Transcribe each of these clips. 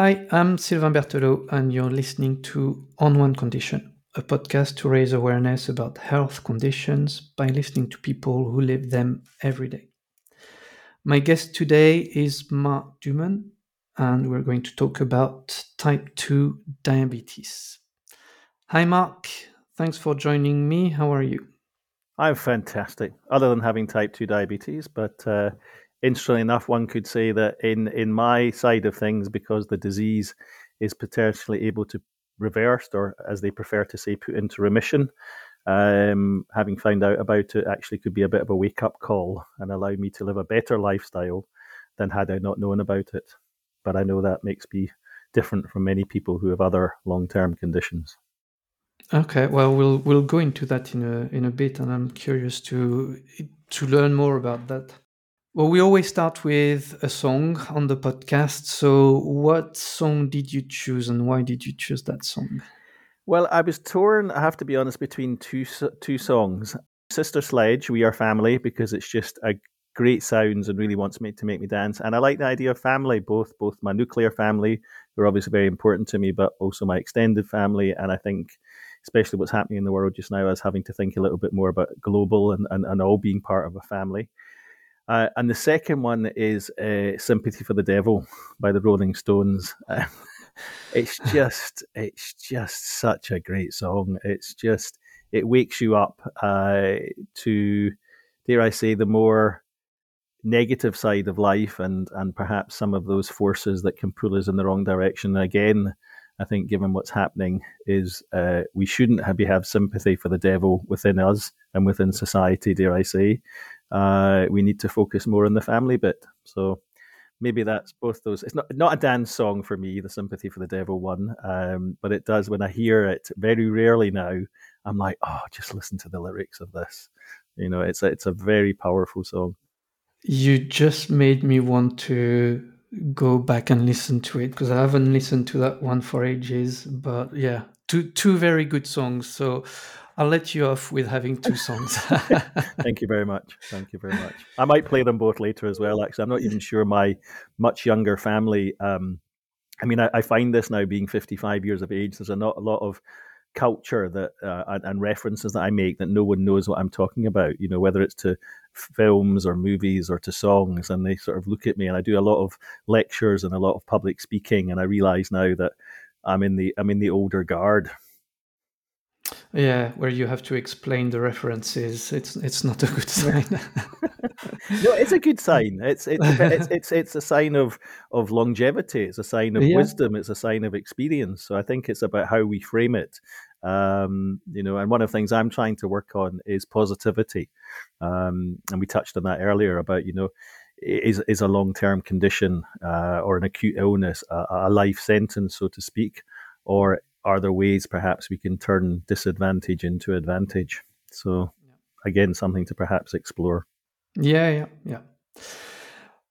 Hi, I'm Sylvain Berthelot, and you're listening to On One Condition, a podcast to raise awareness about health conditions by listening to people who live them every day. My guest today is Mark Duman, and we're going to talk about type 2 diabetes. Hi, Mark. Thanks for joining me. How are you? I'm fantastic, other than having type 2 diabetes. But uh, interestingly enough, one could say that in, in my side of things, because the disease is potentially able to reversed, or as they prefer to say, put into remission, um, having found out about it actually could be a bit of a wake up call and allow me to live a better lifestyle than had I not known about it. But I know that makes me different from many people who have other long term conditions. Okay, well, we'll we'll go into that in a in a bit, and I'm curious to to learn more about that. Well, we always start with a song on the podcast. So, what song did you choose, and why did you choose that song? Well, I was torn. I have to be honest between two two songs. Sister Sledge, "We Are Family," because it's just a great sounds and really wants me to make me dance. And I like the idea of family, both both my nuclear family, who are obviously very important to me, but also my extended family. And I think especially what's happening in the world just now, as having to think a little bit more about global and, and, and all being part of a family. Uh, and the second one is uh, "Sympathy for the Devil" by the Rolling Stones. it's just, it's just such a great song. It's just, it wakes you up uh, to, dare I say, the more negative side of life, and and perhaps some of those forces that can pull us in the wrong direction. again, I think, given what's happening, is uh, we shouldn't have, have sympathy for the devil within us and within society. Dare I say? Uh, we need to focus more on the family bit. So maybe that's both those. It's not not a dance song for me, the sympathy for the devil one, um, but it does when I hear it. Very rarely now, I'm like, oh, just listen to the lyrics of this. You know, it's a, it's a very powerful song. You just made me want to go back and listen to it because I haven't listened to that one for ages. But yeah, two two very good songs. So I'll let you off with having two songs. Thank you very much. Thank you very much. I might play them both later as well. Actually, I'm not even sure my much younger family. Um, I mean, I, I, find this now being 55 years of age. There's a, not, a lot of culture that uh, and, and, references that I make that no one knows what I'm talking about. You know, whether it's to films or movies or to songs, and they sort of look at me. And I do a lot of lectures and a lot of public speaking, and I realize now that I'm in the I'm in the older guard. Yeah, where you have to explain the references. It's it's not a good sign. no, it's a good sign. It's it's it's, it's it's a sign of of longevity. It's a sign of yeah. wisdom. It's a sign of experience. So I think it's about how we frame it. Um, you know, and one of the things I'm trying to work on is positivity. Um, and we touched on that earlier about you know is is a long term condition uh, or an acute illness a, a life sentence, so to speak, or are there ways perhaps we can turn disadvantage into advantage? So again, something to perhaps explore. Yeah, yeah, yeah.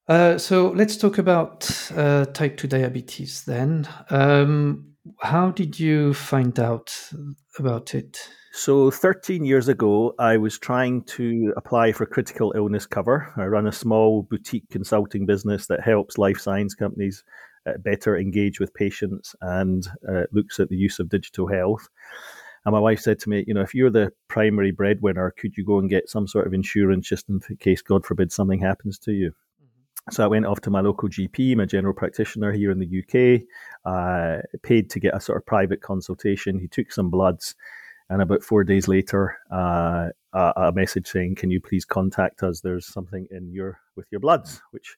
Uh, so let's talk about uh, type 2 diabetes then. Um, how did you find out about it? So, 13 years ago, I was trying to apply for critical illness cover. I run a small boutique consulting business that helps life science companies better engage with patients and uh, looks at the use of digital health. And my wife said to me, you know, if you're the primary breadwinner, could you go and get some sort of insurance just in case, God forbid, something happens to you? Mm-hmm. So I went off to my local GP, my general practitioner here in the UK, uh, paid to get a sort of private consultation. He took some bloods, and about four days later, uh, a, a, message saying, "Can you please contact us? There's something in your with your bloods," which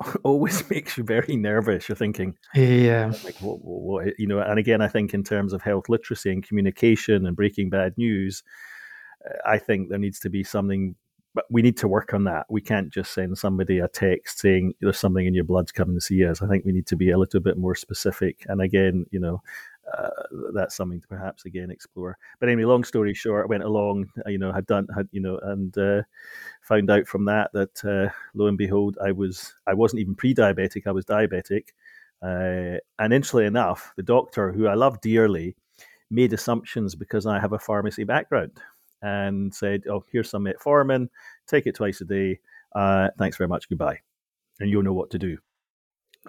always makes you very nervous. You're thinking, yeah, like what, what, what, you know. And again, I think in terms of health literacy and communication and breaking bad news, I think there needs to be something. But we need to work on that. We can't just send somebody a text saying there's something in your blood, come and see us. I think we need to be a little bit more specific. And again, you know, uh, that's something to perhaps again explore. But anyway, long story short, I went along, uh, you know, had done, had you know, and uh, found out from that that uh, lo and behold, I was I wasn't even pre-diabetic, I was diabetic. Uh, and interestingly enough, the doctor, who I love dearly, made assumptions because I have a pharmacy background, and said, "Oh, here's some metformin, take it twice a day. Uh, thanks very much, goodbye, and you'll know what to do."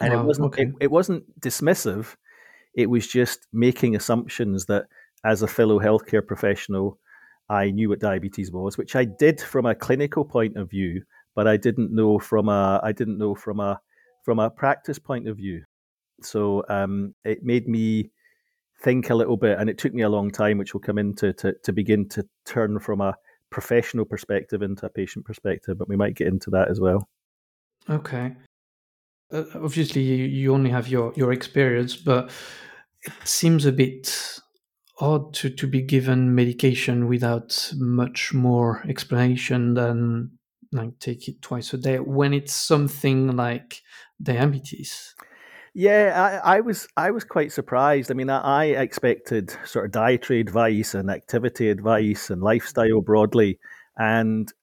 and wow, it wasn't okay. it, it wasn't dismissive. It was just making assumptions that, as a fellow healthcare professional, I knew what diabetes was, which I did from a clinical point of view, but I didn't know from a I didn't know from a from a practice point of view. So um, it made me think a little bit, and it took me a long time, which we'll come into to, to begin to turn from a professional perspective into a patient perspective. But we might get into that as well. Okay. Uh, obviously, you, only have your your experience, but it seems a bit odd to, to be given medication without much more explanation than like take it twice a day when it's something like diabetes. Yeah, I, I, was I was quite surprised. I mean, I, I, expected sort of dietary advice and activity advice and lifestyle broadly, and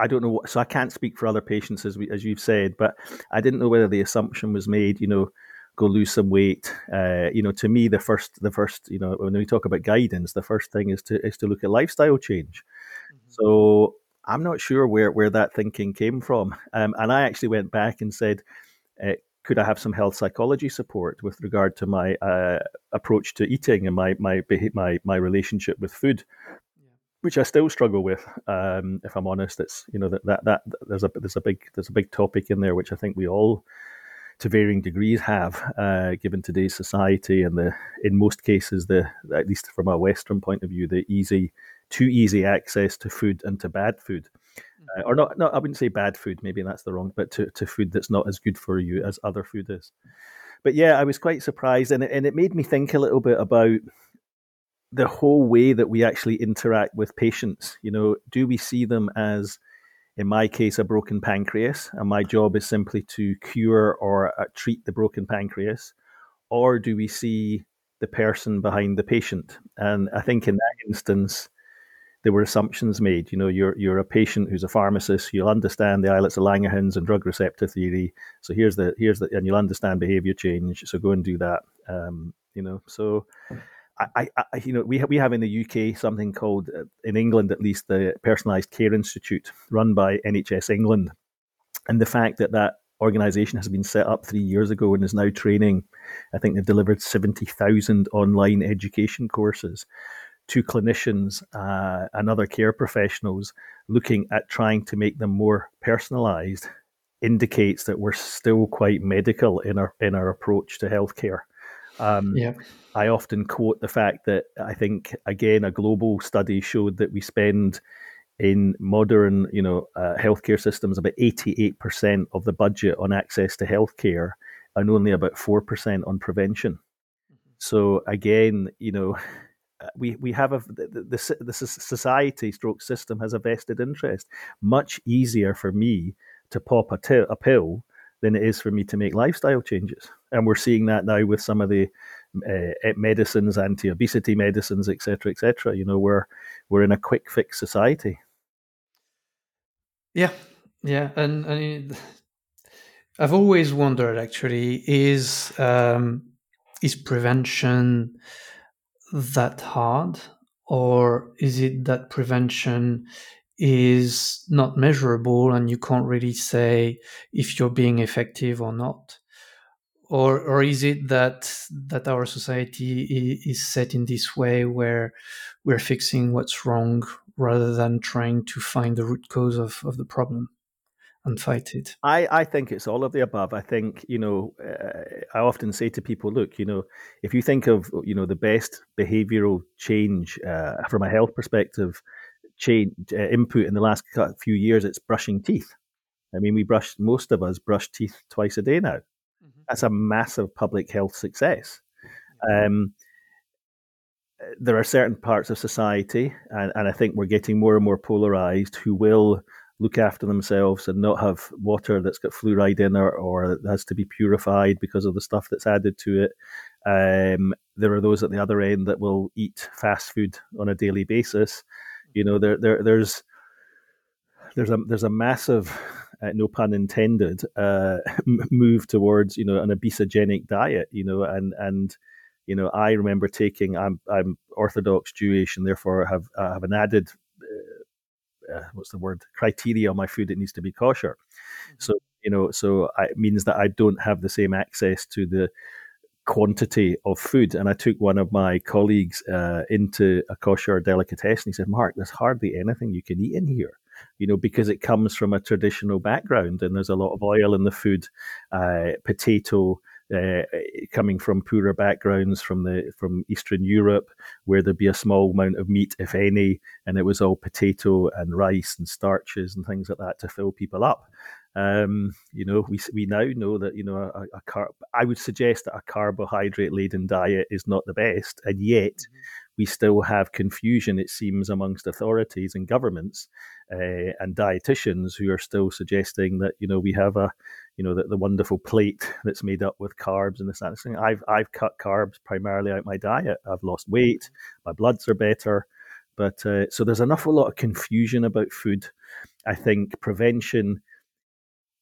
I don't know. What, so I can't speak for other patients as we, as you've said, but I didn't know whether the assumption was made. You know, go lose some weight. Uh, you know, to me, the first the first you know when we talk about guidance, the first thing is to is to look at lifestyle change. Mm-hmm. So I'm not sure where where that thinking came from, um, and I actually went back and said. Uh, could I have some health psychology support with regard to my uh, approach to eating and my my my my relationship with food, which I still struggle with. Um, if I'm honest, it's you know that, that that there's a there's a big there's a big topic in there which I think we all, to varying degrees, have uh, given today's society and the in most cases the at least from a Western point of view the easy too easy access to food and to bad food uh, or not, not, I wouldn't say bad food, maybe that's the wrong, but to, to food that's not as good for you as other food is. But yeah, I was quite surprised, and it, and it made me think a little bit about the whole way that we actually interact with patients. You know, do we see them as, in my case, a broken pancreas, and my job is simply to cure or uh, treat the broken pancreas, or do we see the person behind the patient? And I think in that instance, there were assumptions made. You know, you're you're a patient who's a pharmacist. You'll understand the islets of Langerhans and drug receptor theory. So here's the here's the and you'll understand behavior change. So go and do that. Um, you know, so. I, I, you know, we we have in the UK something called, uh, in England at least, the Personalised Care Institute, run by NHS England, and the fact that that organisation has been set up three years ago and is now training. I think they've delivered seventy thousand online education courses to clinicians uh, and other care professionals looking at trying to make them more personalized indicates that we're still quite medical in our in our approach to healthcare. Um, yeah. I often quote the fact that I think again a global study showed that we spend in modern you know uh, healthcare systems about 88% of the budget on access to healthcare and only about 4% on prevention. Mm-hmm. So again, you know, we we have a the, the, the society stroke system has a vested interest. Much easier for me to pop a, t- a pill than it is for me to make lifestyle changes, and we're seeing that now with some of the uh, medicines, anti-obesity medicines, etc., etc. You know, we're we're in a quick fix society. Yeah, yeah, and, and I've always wondered actually is um, is prevention that hard? Or is it that prevention is not measurable and you can't really say if you're being effective or not? Or, or is it that that our society is set in this way where we're fixing what's wrong rather than trying to find the root cause of, of the problem? and fight it? I, I think it's all of the above. I think, you know, uh, I often say to people, look, you know, if you think of, you know, the best behavioral change uh, from a health perspective, change uh, input in the last few years, it's brushing teeth. I mean, we brush, most of us brush teeth twice a day now. Mm-hmm. That's a massive public health success. Um, there are certain parts of society, and, and I think we're getting more and more polarized, who will look after themselves and not have water that's got fluoride in it or that has to be purified because of the stuff that's added to it. Um, there are those at the other end that will eat fast food on a daily basis. You know, there, there there's there's a there's a massive, uh, no pun intended, uh, move towards you know an obesogenic diet. You know, and and you know I remember taking I'm I'm Orthodox Jewish and therefore have uh, have an added uh, what's the word criteria on my food it needs to be kosher. Mm-hmm. So You know, so it means that I don't have the same access to the quantity of food. And I took one of my colleagues uh, into a kosher delicatessen. He said, Mark, there's hardly anything you can eat in here. You know, because it comes from a traditional background and there's a lot of oil in the food, uh, potato, uh, coming from poorer backgrounds from the from Eastern Europe, where there'd be a small amount of meat, if any, and it was all potato and rice and starches and things like that to fill people up. Um, you know, we we now know that you know a, a car. I would suggest that a carbohydrate laden diet is not the best, and yet mm-hmm. we still have confusion. It seems amongst authorities and governments uh, and dietitians who are still suggesting that you know we have a you know the, the wonderful plate that's made up with carbs and this and that thing. I've I've cut carbs primarily out my diet. I've lost weight. My bloods are better. But uh, so there's an awful lot of confusion about food. I think prevention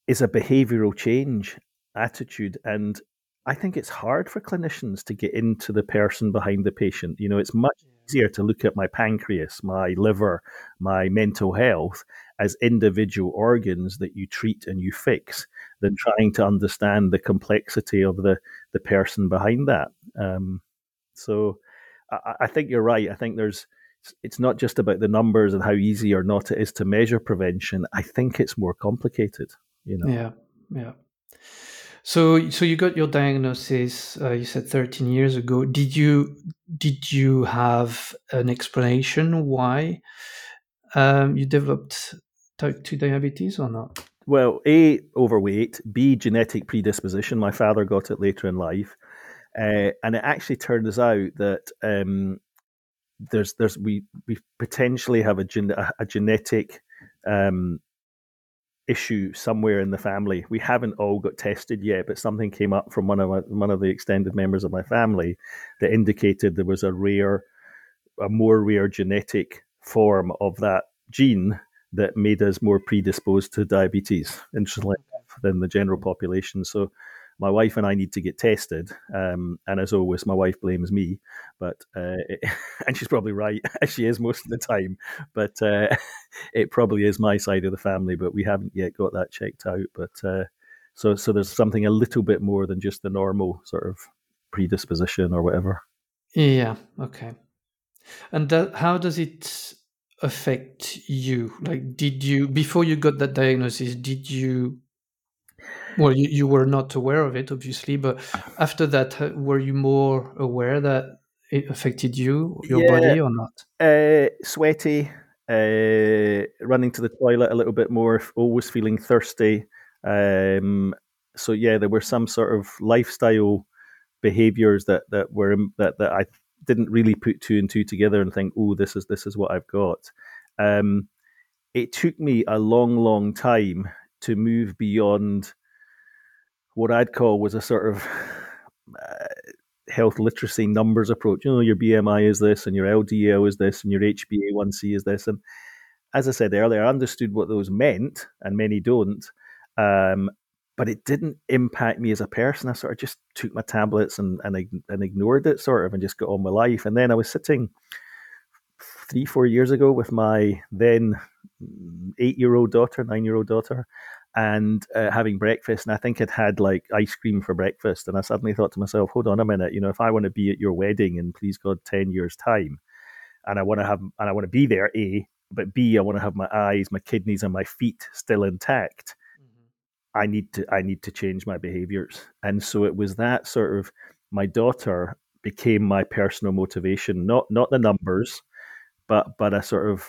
is a behavioral change attitude. And I think it's hard for clinicians to get into the person behind the patient. You know, it's much easier to look at my pancreas, my liver, my mental health as individual organs that you treat and you fix than trying to understand the complexity of the, the person behind that. Um, so I, I think you're right. I think there's it's not just about the numbers and how easy or not it is to measure prevention. I think it's more complicated you know? Yeah yeah. So so you got your diagnosis uh, you said 13 years ago. Did you did you have an explanation why um, you developed type 2 diabetes or not? Well a overweight b genetic predisposition. My father got it later in life. Uh, and it actually turns out that um, there's there's we we potentially have a, gen, a, a genetic um, issue somewhere in the family. We haven't all got tested yet, but something came up from one of my, one of the extended members of my family that indicated there was a rare, a more rare genetic form of that gene that made us more predisposed to diabetes, interestingly, mm-hmm. than the general population. So my wife and I need to get tested. Um, and as always, my wife blames me, but uh, it, and she's probably right, as she is most of the time. But uh, it probably is my side of the family, but we haven't yet got that checked out. But uh, so so there's something a little bit more than just the normal sort of predisposition or whatever. Yeah. Okay. And how does it affect you? Like, did you before you got that diagnosis? Did you well, you, you were not aware of it, obviously, but after that, uh, were you more aware that it affected you, your yeah, body, or not? Uh, sweaty, uh, running to the toilet a little bit more, always feeling thirsty. Um, so yeah, there were some sort of lifestyle behaviors that that were that that I didn't really put two and two together and think, oh, this is this is what I've got. Um, it took me a long, long time to move beyond what I'd call was a sort of uh, health literacy numbers approach. You know, your BMI is this, and your LDL is this, and your HbA1c is this. And as I said earlier, I understood what those meant, and many don't. Um, but it didn't impact me as a person. I sort of just took my tablets and, and and ignored it, sort of, and just got on with life. And then I was sitting three, four years ago with my then eight year old daughter, nine year old daughter, and uh, having breakfast. And I think I'd had like ice cream for breakfast. And I suddenly thought to myself, hold on a minute, you know, if I want to be at your wedding in please God 10 years' time, and I want to have, and I want to be there, A, but B, I want to have my eyes, my kidneys, and my feet still intact. Mm-hmm. I need to, I need to change my behaviors. And so it was that sort of, my daughter became my personal motivation, not, not the numbers, but, but a sort of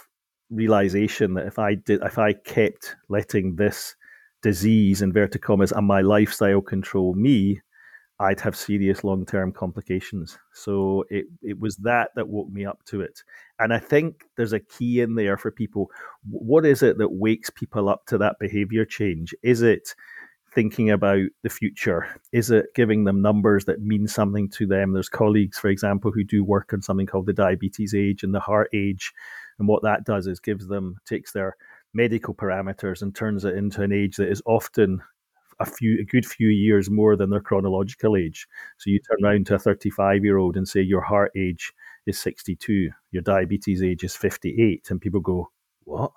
realization that if I did, if I kept letting this disease, inverted commas, and my lifestyle control me, I'd have serious long term complications. So it, it was that that woke me up to it. And I think there's a key in there for people. What is it that wakes people up to that behavior change? Is it thinking about the future? Is it giving them numbers that mean something to them? There's colleagues, for example, who do work on something called the diabetes age and the heart age. And what that does is gives them, takes their medical parameters and turns it into an age that is often a few a good few years more than their chronological age. So you turn around to a 35 year old and say your heart age is 62, your diabetes age is 58, and people go, "What?"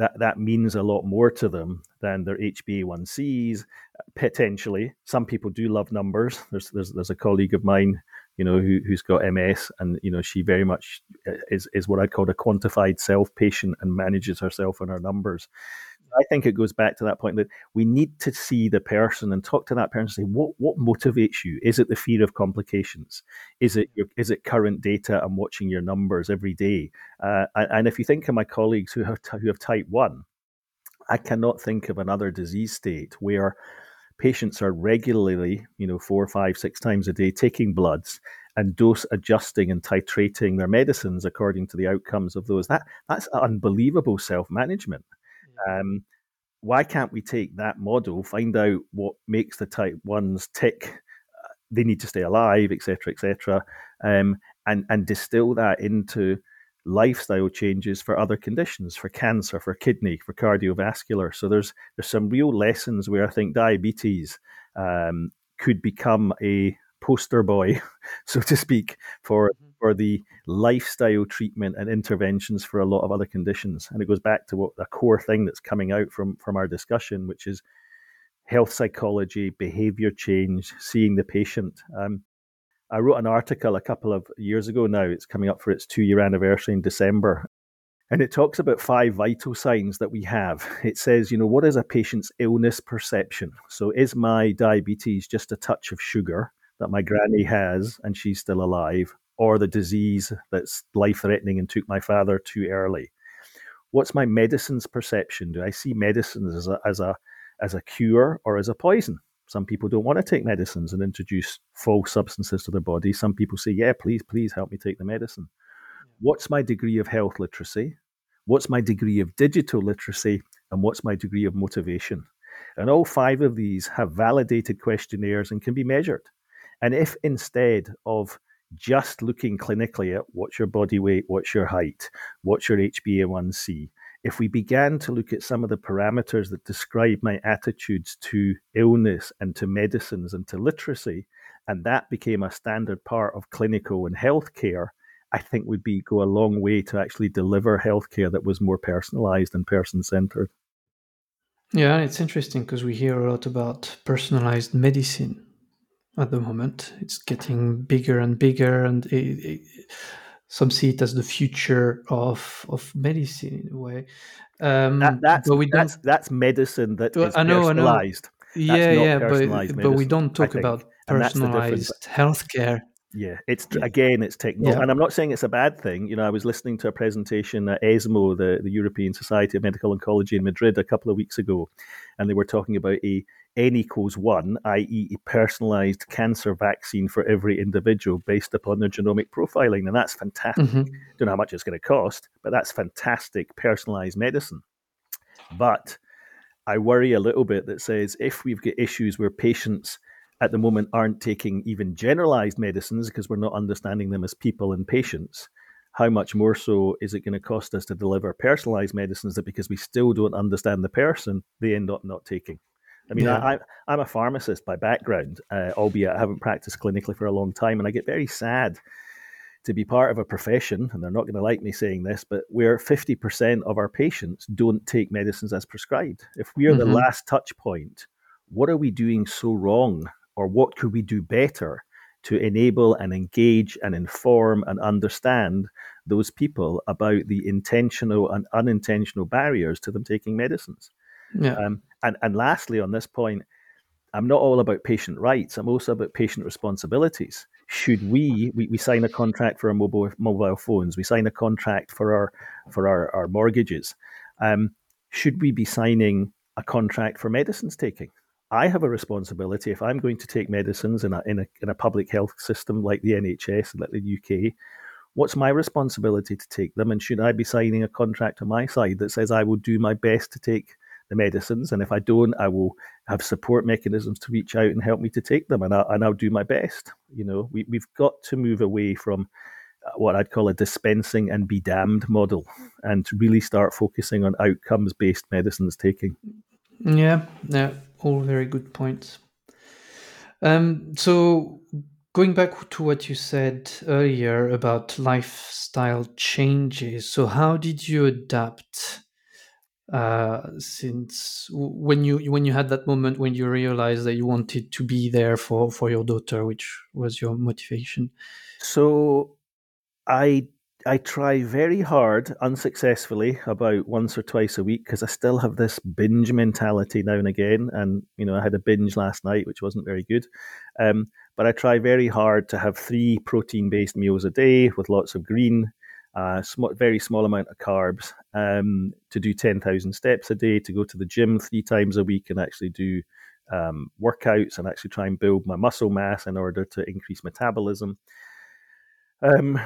That that means a lot more to them than their HbA1cs. Potentially, some people do love numbers. There's there's, there's a colleague of mine, you know, who, who's got MS, and you know, she very much uh, is is what I call a quantified self patient and manages herself and her numbers. I think it goes back to that point that we need to see the person and talk to that person and say, what what motivates you? Is it the fear of complications? Is it your, is it current data and watching your numbers every day? Uh, and, if you think of my colleagues who have who have type one, I cannot think of another disease state where patients are regularly, you know, four, five, six times a day taking bloods and dose adjusting and titrating their medicines according to the outcomes of those. That that's unbelievable self management. Um, why can't we take that model, find out what makes the type ones tick? Uh, they need to stay alive, etc., etc., um, and and distill that into lifestyle changes for other conditions, for cancer, for kidney, for cardiovascular. So there's there's some real lessons where I think diabetes um, could become a poster boy, so to speak, for mm-hmm for the lifestyle treatment and interventions for a lot of other conditions. And it goes back to what a core thing that's coming out from from our discussion, which is health psychology, behavior change, seeing the patient. Um, I wrote an article a couple of years ago now. It's coming up for its two year anniversary in December. And it talks about five vital signs that we have. It says, you know, what is a patient's illness perception? So, is my diabetes just a touch of sugar that my granny has and she's still alive? Or the disease that's life threatening and took my father too early? What's my medicine's perception? Do I see medicines as a, as a, as a cure or as a poison? Some people don't want to take medicines and introduce false substances to their body. Some people say, yeah, please, please help me take the medicine. What's my degree of health literacy? What's my degree of digital literacy? And what's my degree of motivation? And all five of these have validated questionnaires and can be measured. And if instead of just looking clinically at what's your body weight, what's your height, what's your HbA1c, if we began to look at some of the parameters that describe my attitudes to illness and to medicines and to literacy, and that became a standard part of clinical and healthcare, I think would be go a long way to actually deliver healthcare that was more personalized and person centered. Yeah, it's interesting because we hear a lot about personalized medicine at the moment. It's getting bigger and bigger, and it, it, some see it as the future of of medicine in a way. Um, that, that's, we that's, that's medicine that well, is I know, personalized. I know. Yeah, yeah, but, but we don't talk about personalized healthcare. Yeah, it's again, it's technology, yeah. and I'm not saying it's a bad thing. You know, I was listening to a presentation at ESMO, the, the European Society of Medical Oncology in Madrid, a couple of weeks ago, and they were talking about a N equals one, i.e., a personalized cancer vaccine for every individual based upon their genomic profiling. And that's fantastic. Mm-hmm. Don't know how much it's going to cost, but that's fantastic personalized medicine. But I worry a little bit that says if we've got issues where patients at the moment aren't taking even generalized medicines because we're not understanding them as people and patients, how much more so is it going to cost us to deliver personalized medicines that because we still don't understand the person, they end up not taking? I mean, yeah. I, am a pharmacist by background, uh, albeit I haven't practiced clinically for a long time, and I get very sad to be part of a profession, and they're not going to like me saying this, but where 50% of our patients don't take medicines as prescribed. If we are mm-hmm. the last touch point, what are we doing so wrong, or what could we do better to enable and engage and inform and understand those people about the intentional and unintentional barriers to them taking medicines? Yeah. Um, and, and lastly, on this point, I'm not all about patient rights. I'm also about patient responsibilities. Should we, we, we sign a contract for our mobile mobile phones, we sign a contract for our for our, our mortgages. Um, should we be signing a contract for medicines taking? I have a responsibility if I'm going to take medicines in a in a in a public health system like the NHS, like the UK. What's my responsibility to take them? And should I be signing a contract on my side that says I will do my best to take the medicines. And if I don't, I will have support mechanisms to reach out and help me to take them. And, I, and I'll do my best. You know, we, we've got to move away from uh, what I'd call a dispensing and be damned model and to really start focusing on outcomes based medicines taking. Yeah, yeah, all very good points. Um, so going back to what you said earlier about lifestyle changes, so how did you adapt uh, since when you when you had that moment when you realized that you wanted to be there for for your daughter, which was your motivation? So I I try very hard, unsuccessfully, about once or twice a week because I still have this binge mentality now and again. And you know, I had a binge last night, which wasn't very good. Um, but I try very hard to have three protein-based meals a day with lots of green, uh, sm- very small amount of carbs, um, to do ten thousand steps a day, to go to the gym three times a week, and actually do um, workouts and actually try and build my muscle mass in order to increase metabolism. Um,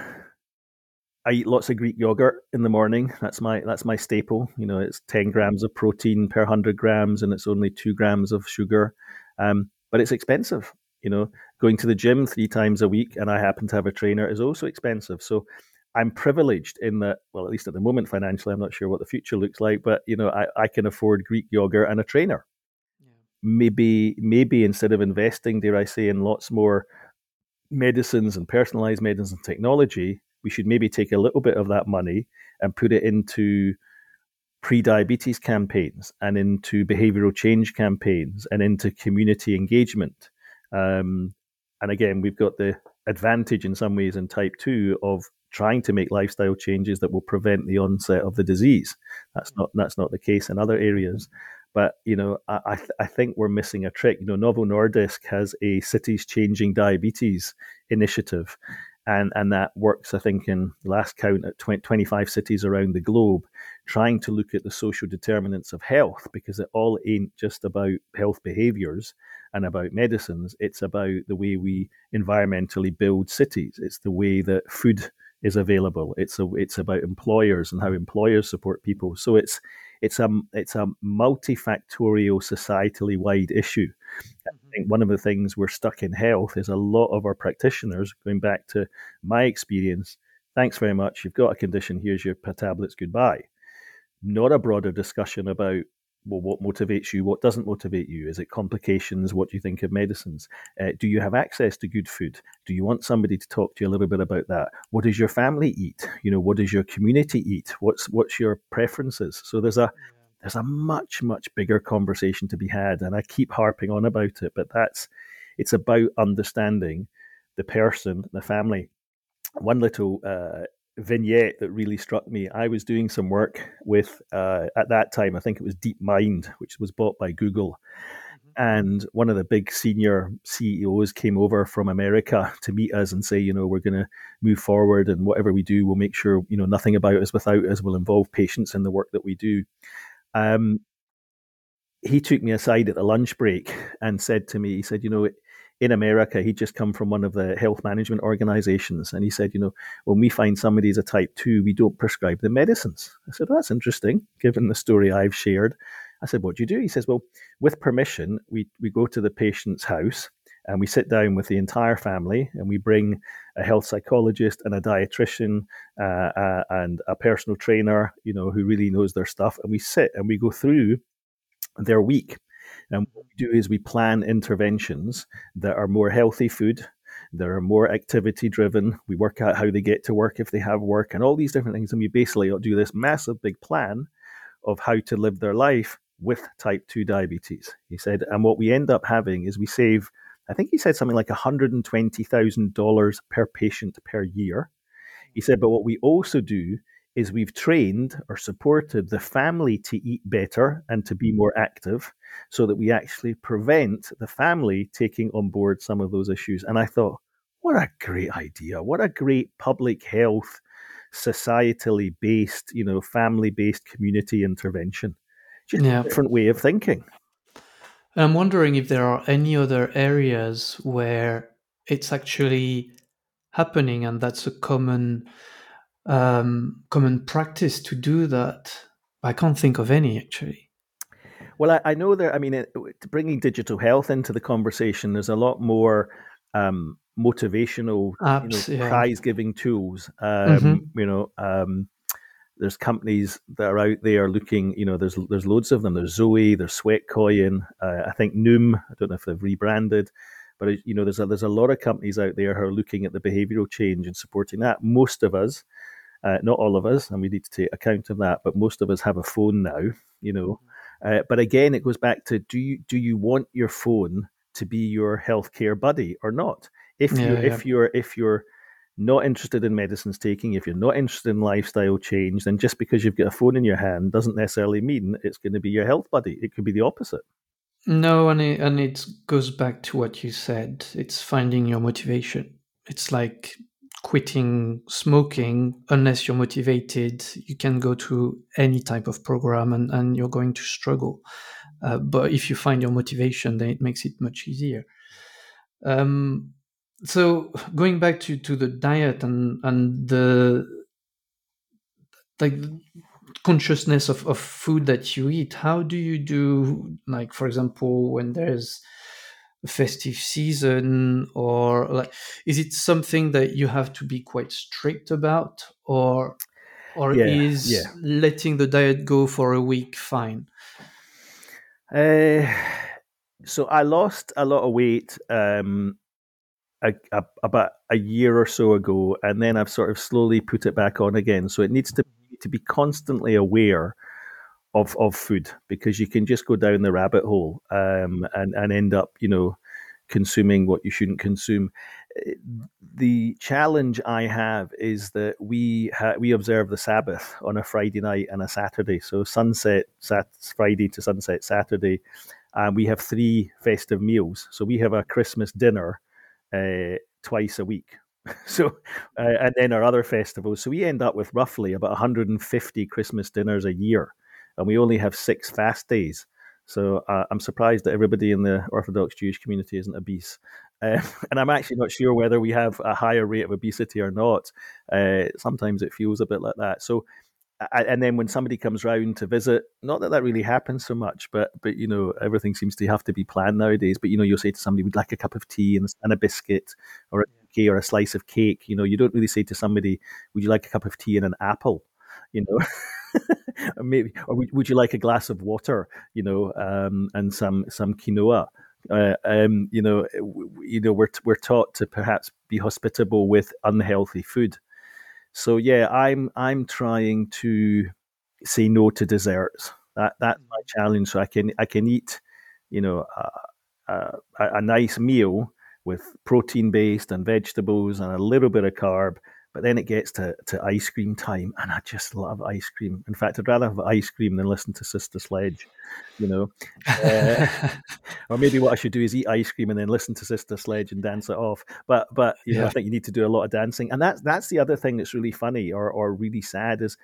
I eat lots of Greek yogurt in the morning. That's my that's my staple. You know, it's ten grams of protein per hundred grams, and it's only two grams of sugar. Um, but it's expensive. You know, going to the gym three times a week, and I happen to have a trainer, is also expensive. So I'm privileged in that. Well, at least at the moment, financially, I'm not sure what the future looks like, but you know, I, I can afford Greek yogurt and a trainer. Yeah. Maybe maybe instead of investing, dare I say, in lots more medicines and personalized medicines and technology, we should maybe take a little bit of that money and put it into pre-diabetes campaigns and into behavioral change campaigns and into community engagement. Um, and again, we've got the advantage in some ways in type 2 of trying to make lifestyle changes that will prevent the onset of the disease. That's not that's not the case in other areas. But you know, I I, th- I think we're missing a trick. You know, Novo Nordisk has a cities changing diabetes initiative, and and that works. I think in last count at 20, 25 cities around the globe, trying to look at the social determinants of health because it all ain't just about health behaviors and about medicines. It's about the way we environmentally build cities. It's the way that food is available. It's a, it's about employers and how employers support people. So it's it's a it's a multifactorial societally wide issue. Think one of the things we're stuck in health is a lot of our practitioners going back to my experience. Thanks very much. You've got a condition. Here's your tablets. Goodbye. Not a broader discussion about well, what motivates you? What doesn't motivate you? Is it complications? What do you think of medicines? Uh, do you have access to good food? Do you want somebody to talk to you a little bit about that? What does your family eat? You know, what does your community eat? What's what's your preferences? So there's a there's a much much bigger conversation to be had, and I keep harping on about it, but that's it's about understanding the person, the family. One little uh, vignette that really struck me. I was doing some work with, uh, at that time, I think it was DeepMind, which was bought by Google. Mm-hmm. And one of the big senior CEOs came over from America to meet us and say, you know, we're going to move forward and whatever we do, we'll make sure, you know, nothing about us without us will involve patients in the work that we do. Um, he took me aside at the lunch break and said to me, he said, you know, in America, he'd just come from one of the health management organizations. And he said, you know, when we find somebody's a type 2, we don't prescribe the medicines. I said, well, that's interesting, given the story I've shared. I said, what do you do? He says, well, with permission, we, we go to the patient's house and we sit down with the entire family and we bring a health psychologist and a dietitian uh, uh, and a personal trainer, you know, who really knows their stuff. And we sit and we go through their week and what we do is we plan interventions that are more healthy food, that are more activity driven. We work out how they get to work if they have work and all these different things. And we basically do this massive big plan of how to live their life with type 2 diabetes. He said, and what we end up having is we save, I think he said something like $120,000 per patient per year. He said, but what we also do is we've trained or supported the family to eat better and to be more active so that we actually prevent the family taking on board some of those issues. And I thought, what a great idea. What a great public health, societally based, you know, family based community intervention. Just yeah. a different way of thinking. I'm wondering if there are any other areas where it's actually happening and that's a common um, common practice to do that. I can't think of any actually. Well, I, I know there. I mean, it, bringing digital health into the conversation, there's a lot more um, motivational, Apps, you know, yeah. prize-giving tools. Um, mm-hmm. You know, um, there's companies that are out there looking. You know, there's there's loads of them. There's Zoe, there's Sweatcoin. Uh, I think Noom. I don't know if they've rebranded, but you know, there's a, there's a lot of companies out there who are looking at the behavioural change and supporting that. Most of us uh, not all of us, and we need to take account of that, but most of us have a phone now. you know. Uh, but again, it goes back to do you do you want your phone to be your healthcare buddy or not? If Yeah, you yeah. if you're if you're not interested in medicines taking, if you're not interested in lifestyle change, then just because you've got a phone in your hand doesn't necessarily mean it's going to be your health buddy. It could be the opposite. No, and it, and it goes back to what you said. It's finding your motivation. It's like quitting smoking unless you're motivated. You can go to any type of program and, and you're going to struggle. Uh, but if you find your motivation, then it makes it much easier. Um, so going back to, to the diet and, and the like consciousness of, of food that you eat how do you do like for example when there's a festive season or like is it something that you have to be quite strict about or or Yeah, is yeah. letting the diet go for a week fine Uh, so I lost a lot of weight um, a, a, about a year or so ago, and then I've sort of slowly put it back on again. So it needs to to be constantly aware of of food because you can just go down the rabbit hole um, and and end up, you know, consuming what you shouldn't consume. The challenge I have is that we ha- we observe the Sabbath on a Friday night and a Saturday. So sunset sat- Friday to sunset Saturday, and we have three festive meals. So we have a Christmas dinner uh, twice a week. So, uh, and then our other festivals. So we end up with roughly about 150 Christmas dinners a year, and we only have six fast days. So uh, I'm surprised that everybody in the Orthodox Jewish community isn't obese. Uh, and I'm actually not sure whether we have a higher rate of obesity or not. Uh, sometimes it feels a bit like that. So, and then when somebody comes round to visit, not that that really happens so much, but but you know everything seems to have to be planned nowadays. But you know you'll say to somebody, "Would like a cup of tea and, and a biscuit, or a cookie, or a slice of cake." You know, you don't really say to somebody, "Would you like a cup of tea and an apple?" You know, or maybe, or would, would you like a glass of water? You know, um, and some some quinoa. Uh, um, you know, you know, we're we're taught to perhaps be hospitable with unhealthy food. So yeah, I'm I'm trying to say no to desserts. That that's my mm-hmm. challenge. So I can I can eat, you know, a, a, a nice meal with protein based and vegetables and a little bit of carb. But then it gets to, to ice cream time, and I just love ice cream. In fact, I'd rather have ice cream than listen to Sister Sledge, you know. Uh, or maybe what I should do is eat ice cream and then listen to Sister Sledge and dance it off. But but you know, I think you need to do a lot of dancing, and that's that's the other thing that's really funny or or really sad is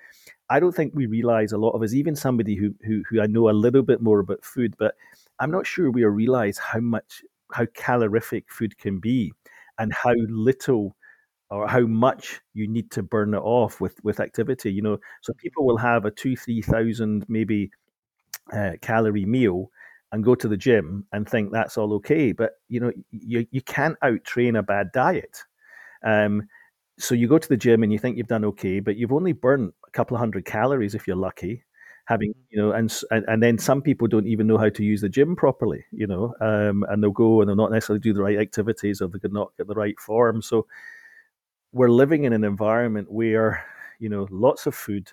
I don't think we realize a lot of us, even somebody who who who I know a little bit more about food, but I'm not sure we realize how much how calorific food can be, and how little or how much you need to burn it off with with activity. You know, so people will have a two three thousand maybe uh, calorie meal and go to the gym and think that's all okay. But you know, you you can't out train a bad diet. Um, so you go to the gym and you think you've done okay, but you've only burnt a couple of hundred calories if you're lucky. Having you know, and and, and then some people don't even know how to use the gym properly. You know, um, and they'll go and they'll not necessarily do the right activities or they could not get the right form. So we're living in an environment where you know lots of food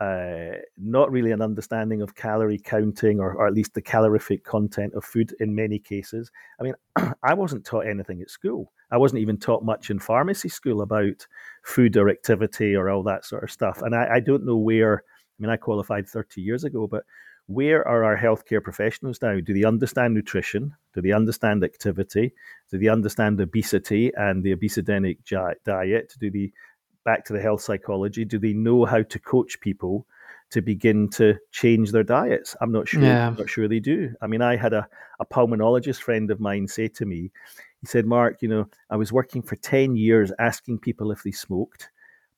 uh, not really an understanding of calorie counting or, or at least the calorific content of food in many cases. I mean, I wasn't taught anything at school. I wasn't even taught much in pharmacy school about food or activity or all that sort of stuff. And I, I don't know where, I mean, I qualified 30 years ago, but where are our healthcare professionals now? Do they understand nutrition? Do they understand activity? Do they understand obesity and the obesogenic diet? Do they back to the health psychology do they know how to coach people to begin to change their diets i'm not sure Yeah. I'm not sure they do i mean i had a, a pulmonologist friend of mine say to me he said mark you know i was working for 10 years asking people if they smoked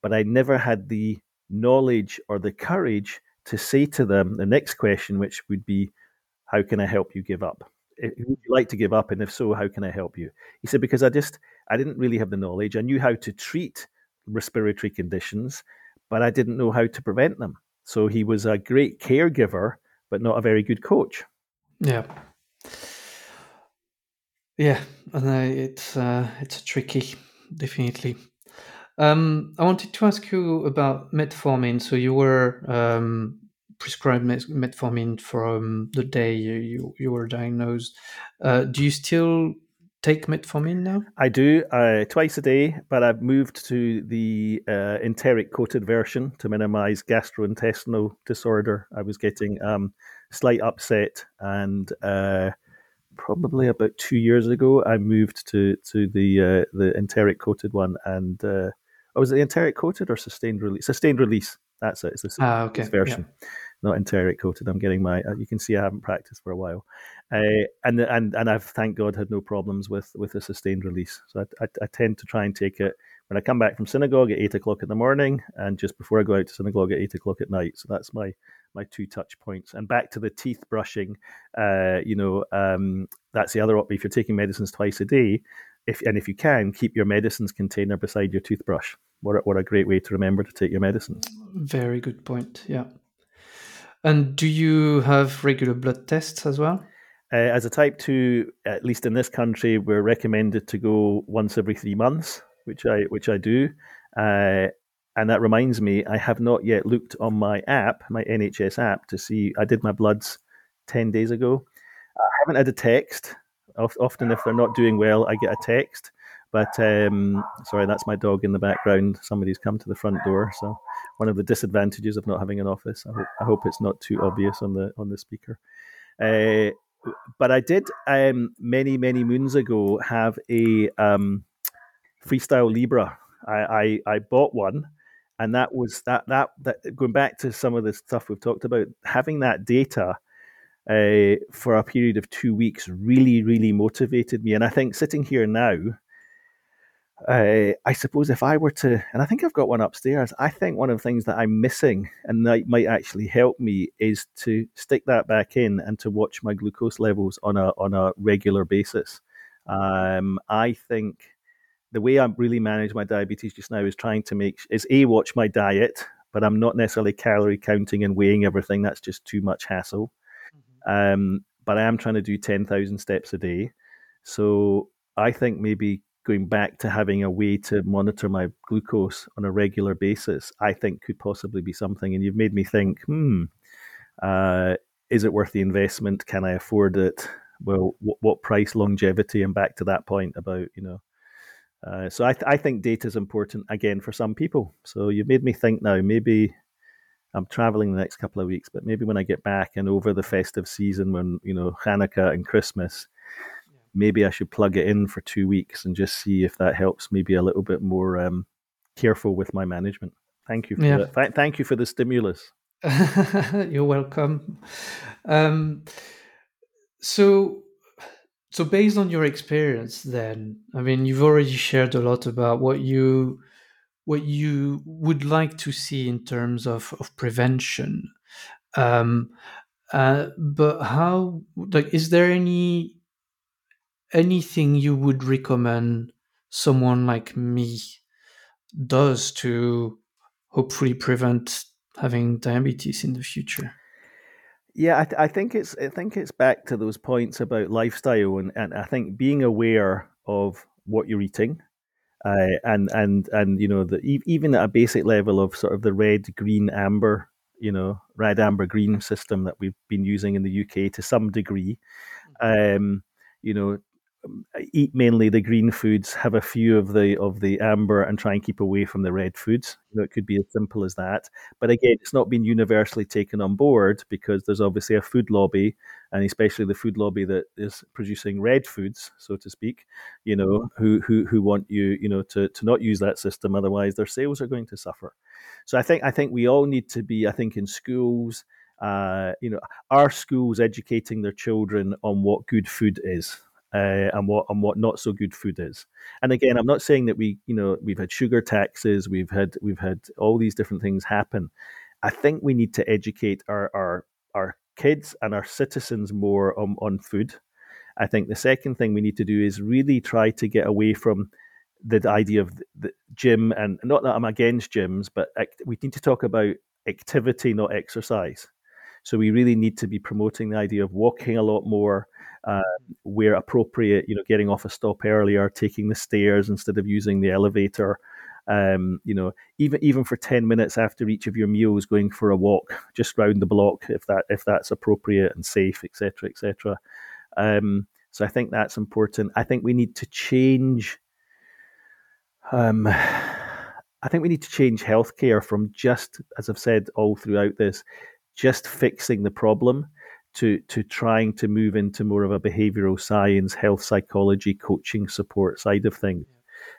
but i never had the knowledge or the courage to say to them the next question which would be how can i help you give up Eh, would you like to give up and if so how can i help you he said because i just i didn't really have the knowledge i knew how to treat respiratory conditions, but I didn't know how to prevent them. So he was a great caregiver, but not a very good coach. Yeah. Yeah, and uh, it's uh, it's tricky, definitely. Um, I wanted to ask you about metformin. So you were um, prescribed metformin from the day you, you, you were diagnosed. Uh, do you still take metformin now? I do uh, twice a day, but I've moved to the uh, enteric coated version to minimize gastrointestinal disorder. I was getting um, slight upset, and uh, probably about two years ago, I moved to to the uh, the enteric coated one. And uh, oh, was it the enteric coated or sustained release? Sustained release. That's it. It's the ah, okay. version. Yeah not enteric coated. I'm getting my. Uh, you can see I haven't practiced for a while, uh, and and and I've thank God had no problems with with a sustained release. So I, I, I, tend to try and take it when I come back from synagogue at eight o'clock in the morning, and just before I go out to synagogue at eight o'clock at night. So that's my my two touch points. And back to the teeth brushing. Uh, you know, um, that's the other. If you're taking medicines twice a day, if and if you can keep your medicines container beside your toothbrush. What a, what a great way to remember to take your medicines. Very good point. Yeah. And do you have regular blood tests as well? Uh, as a type 2, at least in this country, we're recommended to go once every three months, which I which I do. Uh, and that reminds me, I have not yet looked on my app, my NHS app, to see. I did my bloods 10 days ago. I haven't had a text. Often, if they're not doing well, I get a text. But um, sorry, that's my dog in the background. Somebody's come to the front door. So one of the disadvantages of not having an office. I hope, I hope it's not too obvious on the on the speaker. Uh, but I did um, many many moons ago have a um, freestyle Libre. I, I, I bought one, and that was that that that going back to some of the stuff we've talked about. Having that data uh, for a period of two weeks really really motivated me, and I think sitting here now uh, I suppose if I were to, and I think I've got one upstairs, I think one of the things that I'm missing and that might actually help me is to stick that back in and to watch my glucose levels on a on a regular basis. Um, I think the way I really manage my diabetes just now is trying to make is a watch my diet, but I'm not necessarily calorie counting and weighing everything. That's just too much hassle. Um, but I am trying to do ten thousand steps a day, so I think maybe going back to having a way to monitor my glucose on a regular basis, I think could possibly be something. And you've made me think, hmm, uh, is it worth the investment? Can I afford it? Well, what, what price, longevity, and back to that point about you know. Uh, so I, th- I think data is important again for some people. So you've made me think now. Maybe I'm traveling the next couple of weeks, but maybe when I get back and over the festive season, when you know Hanukkah and Christmas, maybe I should plug it in for two weeks and just see if that helps me be a little bit more um, careful with my management. Thank you. For yeah. Th- thank you for the stimulus. You're welcome. Um, so, so based on your experience, then I mean, you've already shared a lot about what you what you would like to see in terms of of prevention. Um, uh, but how like is there any anything you would recommend someone like me does to hopefully prevent having diabetes in the future? Yeah, I, th- I, think it's I think it's back to those points about lifestyle and, and I think being aware of what you're eating, uh, and and and you know the even at a basic level of sort of the red, green, amber, you know, red, amber, green system that we've been using in the UK to some degree. Mm-hmm. Um, you know, eat mainly the green foods, have a few of the of the amber, and try and keep away from the red foods. You know, it could be as simple as that. But again, it's not been universally taken on board because there's obviously a food lobby, and especially the food lobby that is producing red foods, so to speak. You know, mm-hmm. who who who want you you know to to not use that system, otherwise their sales are going to suffer. So I think I think we all need to be. I think in schools. Uh, you know, are schools educating their children on what good food is? Uh, and what and what not so good food is. And again, I'm not saying that we, you know, we've had sugar taxes, we've had we've had all these different things happen. I think we need to educate our our our kids and our citizens more on, on food. I think the second thing we need to do is really try to get away from the idea of the gym and not that I'm against gyms, but we need to talk about activity, not exercise. So we really need to be promoting the idea of walking a lot more, uh, where appropriate, you know, getting off a stop earlier, taking the stairs instead of using the elevator. Um, you know, even even for ten minutes after each of your meals, going for a walk just round the block if that if that's appropriate and safe, etc., etc. Um, so I think that's important. I think we need to change. Um, I think we need to change healthcare from just, as I've said all throughout this, just fixing the problem to to trying to move into more of a behavioral science, health psychology, coaching support side of things.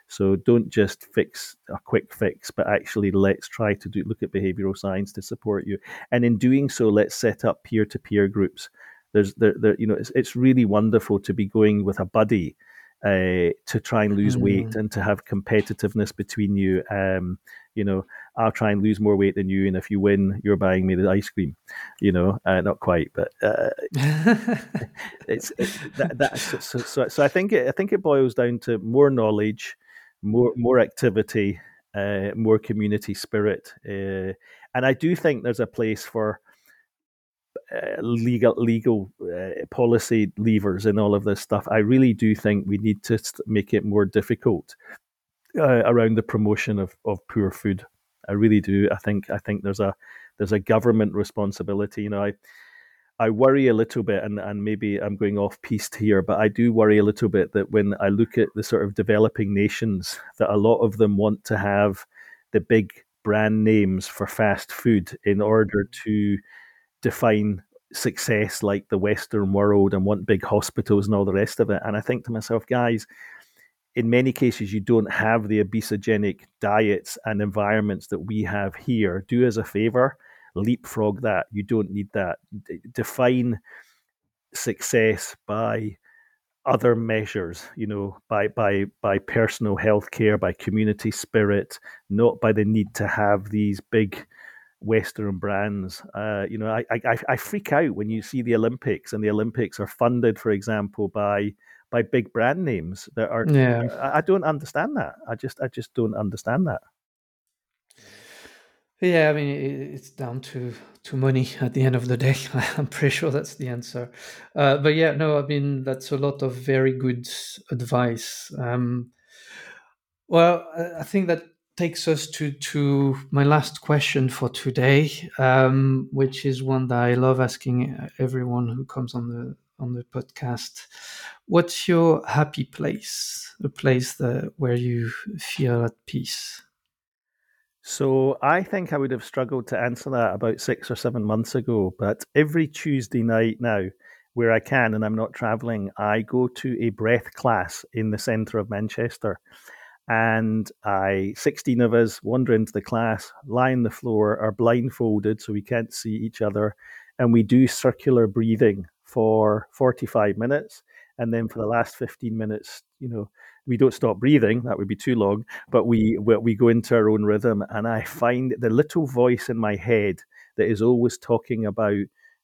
So don't just fix a quick fix, but actually let's try to do look at behavioral science to support you. And in doing so, let's set up peer to peer groups. There's there, there you know it's, it's really wonderful to be going with a buddy uh, to try and lose mm. weight and to have competitiveness between you. Um, you know, I'll try and lose more weight than you, and if you win, you're buying me the ice cream. You know, uh, not quite, but uh, it's, it's that, that's so, so, so. I think it, I think it boils down to more knowledge, more more activity, uh, more community spirit, uh, and I do think there's a place for uh, legal legal uh, policy levers and all of this stuff. I really do think we need to make it more difficult uh, around the promotion of, of poor food. I really do. I think I think there's a there's a government responsibility. You know, I I worry a little bit, and, and maybe I'm going off piste here, but I do worry a little bit that when I look at the sort of developing nations, that a lot of them want to have the big brand names for fast food in order to define success like the Western world and want big hospitals and all the rest of it. And I think to myself, guys, in many cases, you don't have the obesogenic diets and environments that we have here. Do us a favor, leapfrog that. You don't need that. D- define success by other measures, you know, by by by personal health care, by community spirit, not by the need to have these big Western brands. Uh, you know, I, I I freak out when you see the Olympics, and the Olympics are funded, for example, by by big brand names that are. Yeah. I, I don't understand that. I just I just don't understand that. Yeah, I mean it's down to to money at the end of the day. I'm pretty sure that's the answer. Uh, but yeah, no, I mean that's a lot of very good advice. Um, well, I think that takes us to to my last question for today, um, which is one that I love asking everyone who comes on the on the podcast. What's your happy place? A place that where you feel at peace? So I think I would have struggled to answer that about six or seven months ago. But every Tuesday night now, where I can and I'm not traveling, I go to a breath class in the centre of Manchester and I, 16 of us, wander into the class, lie on the floor, are blindfolded so we can't see each other, and we do circular breathing for 45 minutes. And then for the last 15 minutes, you know, we don't stop breathing, that would be too long, but we, we go into our own rhythm. And I find the little voice in my head that is always talking about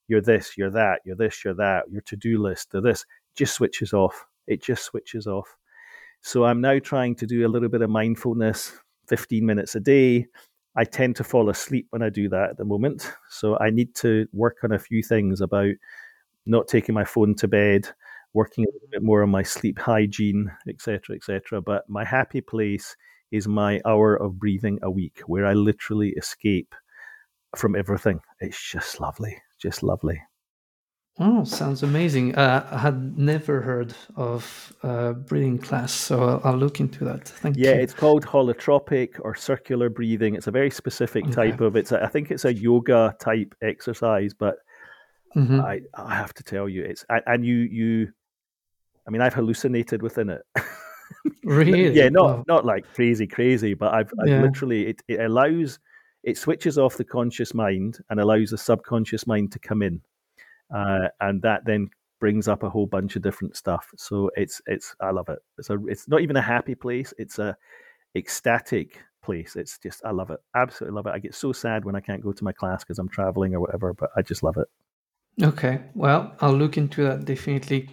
you're this, you're that, you're this, you're that, your to do list, or this, just switches off. It just switches off. So I'm now trying to do a little bit of mindfulness, 15 minutes a day. I tend to fall asleep when I do that at the moment. So I need to work on a few things about not taking my phone to bed, working a little bit more on my sleep hygiene, etc., etc. But my happy place is my hour of breathing a week where I literally escape from everything. It's just lovely, just lovely. Oh, sounds amazing. Uh, I had never heard of uh, breathing class, so I'll, I'll, look into that. Thank yeah, you. Yeah, it's called holotropic or circular breathing. It's a very specific okay. type of it's. A, I think it's a yoga type exercise, but mm-hmm. I I have to tell you, it's and you you. I mean, I've hallucinated within it. really? yeah, not oh. not like crazy, crazy, but I've, I've yeah. literally it, it allows it switches off the conscious mind and allows the subconscious mind to come in uh, and that then brings up a whole bunch of different stuff. So it's it's I love it. It's a it's not even a happy place. It's a ecstatic place. It's just I love it. Absolutely love it. I get so sad when I can't go to my class because I'm traveling or whatever, but I just love it. Okay, well, I'll look into that definitely.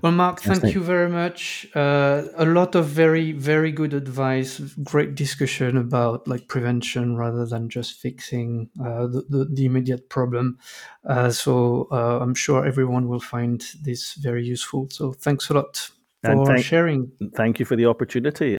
Well, Mark, thank you very much. Uh, a lot of very, very good advice. Great discussion about like prevention rather than just fixing uh, the, the, the, immediate problem. Uh, so uh, I'm sure everyone will find this very useful. So thanks a lot for thank, sharing. Thank you for the opportunity.